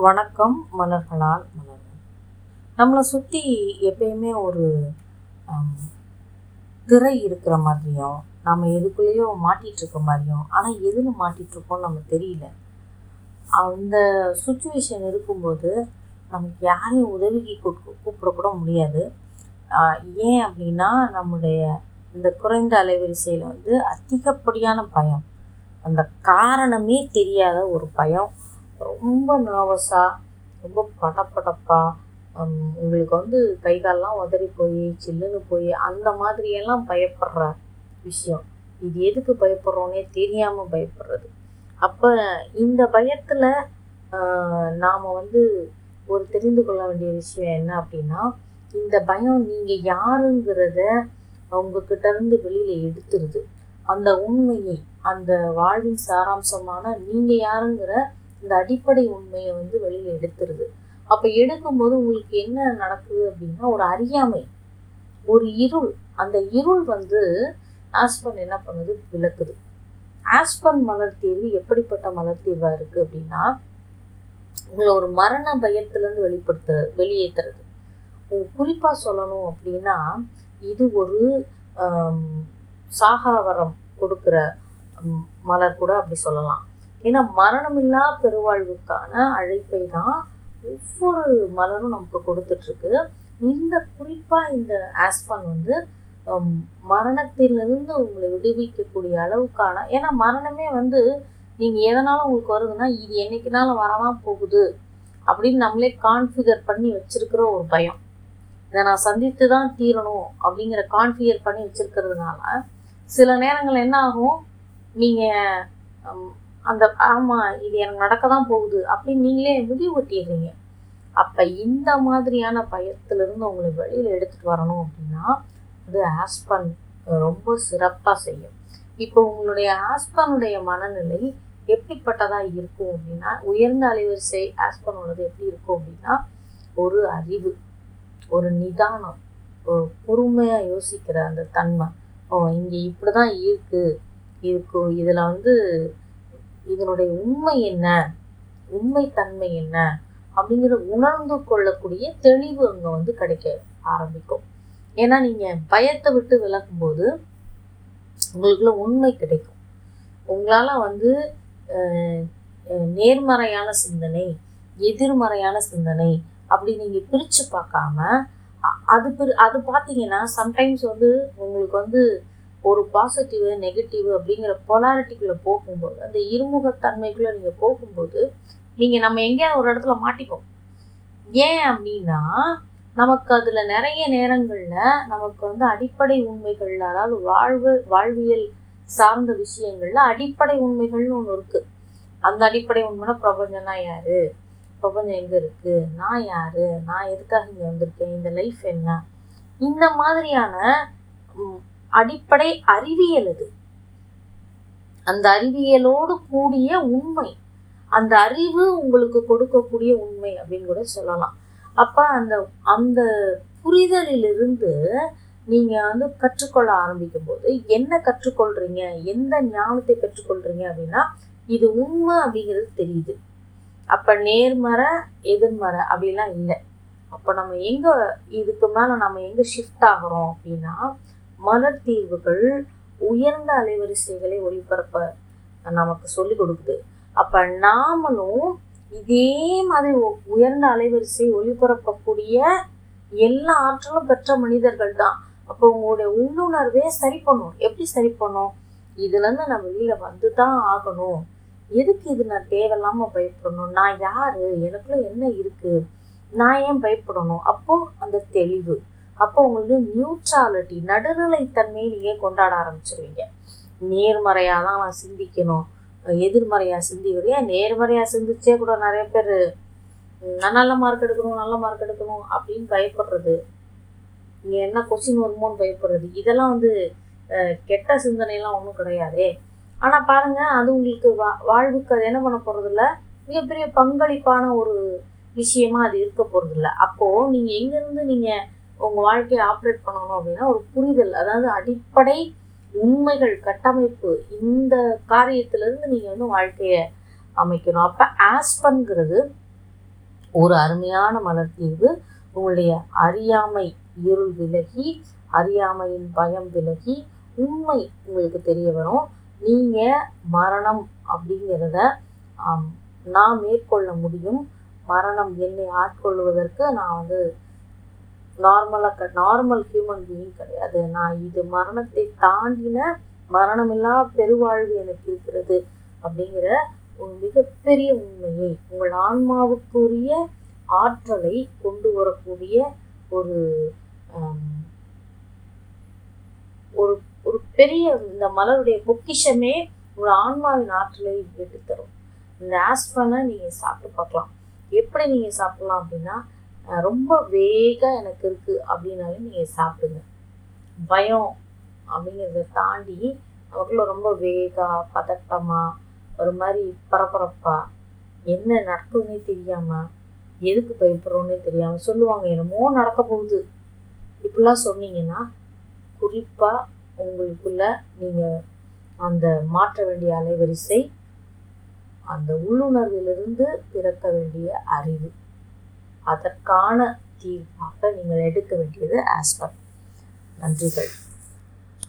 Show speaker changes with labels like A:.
A: வணக்கம் மலர்களால் மலர்கள். நம்மளை சுற்றி எப்பயுமே ஒரு திரை இருக்கிற மாதிரியும் நம்ம எதுக்குள்ளேயோ மாட்டிட்டு இருக்க மாதிரியும் ஆனால் எதில் மாட்டிட்டு இருக்கோம்னு நம்ம தெரியல. அந்த சுச்சுவேஷன் இருக்கும்போது நமக்கு யாரையும் உதவிக்கு கூப்~ கூப்பிடக்கூட முடியாது. ஏன் அப்படின்னா நம்முடைய இந்த குறைந்த அலைவரிசையில் வந்து அதிகப்படியான பயம். அந்த காரணமே தெரியாத ஒரு பயம். ரொம்ப நர்வஸாக ரொம்ப படபடப்பாக உங்களுக்கு வந்து கை கால்லாம் உதறி போய் சில்லுன்னு போய் அந்த மாதிரியெல்லாம் பயப்படுற விஷயம். இது எதுக்கு பயப்படுறோன்னே தெரியாமல் பயப்படுறது. அப்போ இந்த பயத்தில் நாம் வந்து ஒரு தெரிந்து கொள்ள வேண்டிய விஷயம் என்ன அப்படின்னா இந்த பயம் நீங்கள் யாருங்கிறத உங்ககிட்ட இருந்து வெளியில் எடுத்துருது. அந்த உண்மையை அந்த வாழ்வின் சாராம்சமான நீங்கள் யாருங்கிற இந்த அடிப்படை உண்மையை வந்து வெளியில் எடுத்துருது. அப்போ எடுக்கும்போது உங்களுக்கு என்ன நடக்குது அப்படின்னா ஒரு அறியாமை ஒரு இருள். அந்த இருள் வந்து ஆஸ்பன் என்ன பண்ணுது? விளக்குது. ஆஸ்பன் மலர் தீர்வு எப்படிப்பட்ட மலர் தீர்வாக இருக்குது அப்படின்னா உங்களை ஒரு மரண பயத்திலேருந்து வெளிப்படுத்து வெளியேற்றுறது குறிப்பாக சொல்லணும் அப்படின்னா இது ஒரு சாகாவரம் கொடுக்குற மலர் கூட அப்படி சொல்லலாம். ஏன்னா மரணமில்லா பெருவாழ்வுக்கான அழைப்பை தான் ஒவ்வொரு மலரும் நமக்கு கொடுத்துட்ருக்கு. இந்த குறிப்பாக இந்த ஆஸ்பன் வந்து மரணத்திலிருந்து உங்களை விடுவிக்கக்கூடிய அளவுக்கான ஏன்னா மரணமே வந்து நீங்கள் எதனால உங்களுக்கு வருதுன்னா இது என்னைக்குனாலும் வரலாம் போகுது அப்படின்னு நம்மளே கான்ஃபிகர் பண்ணி வச்சிருக்கிற ஒரு பயம். இதை நான் சந்தித்து தான் தீரணும் அப்படிங்கிற கான்ஃபிகர் பண்ணி வச்சிருக்கிறதுனால சில நேரங்கள் என்ன ஆகும்? நீங்கள் அந்த ஆமாம் இது எனக்கு நடக்க தான் போகுது அப்படின்னு நீங்களே முடிவு கட்டிடுறீங்க. அப்போ இந்த மாதிரியான பயத்திலிருந்து உங்களை வெளியில் எடுத்துகிட்டு வரணும் அப்படின்னா அது ஆஸ்பன் ரொம்ப சிறப்பாக செய்யும். இப்போ உங்களுடைய ஆஸ்பனுடைய மனநிலை எப்படிப்பட்டதாக இருக்கும் அப்படின்னா உயர்ந்த அலைவரிசை ஆஸ்பன் உள்ளது எப்படி இருக்கும் அப்படின்னா ஒரு அறிவு ஒரு நிதானம் ஒரு பொறுமையாக யோசிக்கிற அந்த தன்மை. ஓ இங்கே இப்படி தான் இருக்குது இருக்கு இதில் வந்து இதனுடைய உண்மை என்ன? உண்மை தன்மை என்ன? அப்படிங்கிற உணர்ந்து கொள்ளக்கூடிய தெளிவு அங்கே வந்து கிடைக்க ஆரம்பிக்கும். ஏன்னா நீங்கள் பயத்தை விட்டு விலகும்போது உங்களுக்குள்ள உண்மை கிடைக்கும். உங்களால் வந்து நேர்மறையான சிந்தனை எதிர்மறையான சிந்தனை அப்படி நீங்கள் பிரித்து பார்க்காம அது பிரி அது பார்த்தீங்கன்னா சம்டைம்ஸ் வந்து உங்களுக்கு வந்து ஒரு பாசிட்டிவ் நெகட்டிவ் அப்படிங்கிற பொலாரிட்டிக்குள்ளே போகும்போது அந்த இருமுகத்தன்மைக்குள்ளே நீங்கள் போகும்போது நீங்கள் நம்ம எங்கேயாவது ஒரு இடத்துல மாட்டிப்போம். ஏன் அப்படின்னா நமக்கு அதில் நிறைய நேரங்களில் நமக்கு வந்து அடிப்படை உண்மைகள் அதாவது வாழ்வு வாழ்வியல் சார்ந்த விஷயங்களில் அடிப்படை உண்மைகள்னு ஒன்று இருக்குது அந்த அடிப்படை உண்மைனா பிரபஞ்சம்னா யார்? பிரபஞ்சம் எங்கே இருக்குது நான் யார்? நான் எதுக்காக இங்கே வந்திருக்கேன்? இந்த லைஃப் என்ன? இந்த மாதிரியான அடிப்படை அறிவியல் அது. அந்த அறிவியலோடு கூடிய உண்மை. அந்த அறிவு உங்களுக்கு கொடுக்கக்கூடிய உண்மை அப்படின்னு கூட சொல்லலாம். அப்போ அந்த அந்த புரிதலிலிருந்து நீங்கள் வந்து கற்றுக்கொள்ள ஆரம்பிக்கும் போது என்ன கற்றுக்கொள்றீங்க? எந்த ஞானத்தை பெற்றுக்கொள்றீங்க அப்படின்னா இது உண்மை அப்படிங்கிறது தெரியுது. அப்போ நேர்மறை எதிர்மறை அப்படிலாம் இல்லை. அப்போ நம்ம எங்கே இதுக்கு மேலே நம்ம எங்கே ஷிஃப்ட் ஆகிறோம் அப்படின்னா மலர் உயர்ந்த அலைவரிசைகளை ஒளிபரப்ப நமக்கு சொல்லி கொடுக்குது. அப்போ நாமளும் இதே மாதிரி உயர்ந்த அலைவரிசை ஒளிபரப்பக்கூடிய எல்லா ஆற்றலும் பெற்ற மனிதர்கள் தான். அப்போ உங்களுடைய உள்ளுணர்வே சரி பண்ணும். எப்படி சரி பண்ணும்? இதுலேருந்து நான் வெளியில் வந்து தான் ஆகணும். எதுக்கு இது நான் தேவையில்லாமல் பயப்படணும்? நான் யாரு? எனக்குள்ள என்ன இருக்கு? நான் ஏன் பயப்படணும்? அப்போ அந்த தெளிவு. அப்போ உங்களுக்கு நியூட்ராலிட்டி நடுநிலைத்தன்மையை நீங்கள் கொண்டாட ஆரம்பிச்சிருவீங்க. நேர்மறையாக தான் நான் சிந்திக்கணும். எதிர்மறையாக சிந்திக்கிறியா நேர்மறையாக சிந்திச்சே கூட நிறைய பேர் நான் நல்ல மார்க் எடுக்கணும் நல்ல மார்க் எடுக்கணும் அப்படின்னு பயப்படுறது. இங்கே என்ன கொஸ்டின் வருமோன்னு பயப்படுறது. இதெல்லாம் வந்து கெட்ட சிந்தனைலாம் ஒன்றும் கிடையாதே. ஆனால் பாருங்கள் அது உங்களுக்கு வா வாழ்வுக்கு அது என்ன பண்ண போகிறதில்ல மிகப்பெரிய பங்களிப்பான ஒரு விஷயமா அது இருக்க போகிறதில்ல அப்போது நீங்கள் எங்கேருந்து நீங்கள் உங்கள் வாழ்க்கையை ஆப்ரேட் பண்ணணும் அப்படின்னா ஒரு புரிதல் அதாவது அடிப்படை உண்மைகள் கட்டமைப்பு இந்த காரியத்திலேருந்து நீங்கள் வந்து வாழ்க்கையை அமைக்கணும். அப்போ ஆஸ்பன்கிறது ஒரு அருமையான மலர் தீர்வு. உங்களுடைய அறியாமை இருள் விலகி அறியாமையின் பயம் விலகி உண்மை உங்களுக்கு தெரிய வரும். நீங்கள் மரணம் அப்படிங்கிறத நான் மேற்கொள்ள முடியும். மரணம் என்னை ஆட்கொள்வதற்கு நான் வந்து நார்மலாக நார்மல் ஹியூமன் பீயிங் கிடையாது. நான் இது மரணத்தை தாண்டின மரணமில்லா பெருவாழ்வு எனக்கு இருக்கிறது அப்படிங்கிற ஒரு மிகப்பெரிய உண்மையை உங்கள் ஆன்மாவுக்குரிய ஆற்றலை கொண்டு வரக்கூடிய ஒரு ஒரு ஒரு பெரிய இந்த மலருடைய பொக்கிஷமே உங்கள் ஆன்மாவின் ஆற்றலை எடுத்துத்தரும். இந்த ஆஸ்பனை நீங்கள் சாப்பிட்டு பார்க்கலாம். எப்படி நீங்கள் சாப்பிடலாம் அப்படின்னா ரொம்ப வேகா எனக்கு இருக்குது அப்படின்னாலே நீங்கள் சாப்பிடுங்க. பயம் அப்படிங்கிறத தாண்டி நமக்குள்ள ரொம்ப வேகா பதட்டமா ஒரு மாதிரி பரபரப்பா என்ன நடக்குதுன்னே தெரியாம எதுக்கு பயப்படுறோன்னே தெரியாம சொல்லுவாங்க. என்னமோ நடக்க போகுது. இப்படிலாம் சொன்னீங்கன்னா குறிப்பா உங்களுக்குள்ள நீங்க அந்த மாற்ற வேண்டிய அலைவரிசை அந்த உள்ளுணர்விலிருந்து பிறக்க வேண்டிய அறிவு. அதற்கான தீர்வாக நீங்கள் எடுக்க வேண்டியது ஆஸ்பர் நன்றிகள்.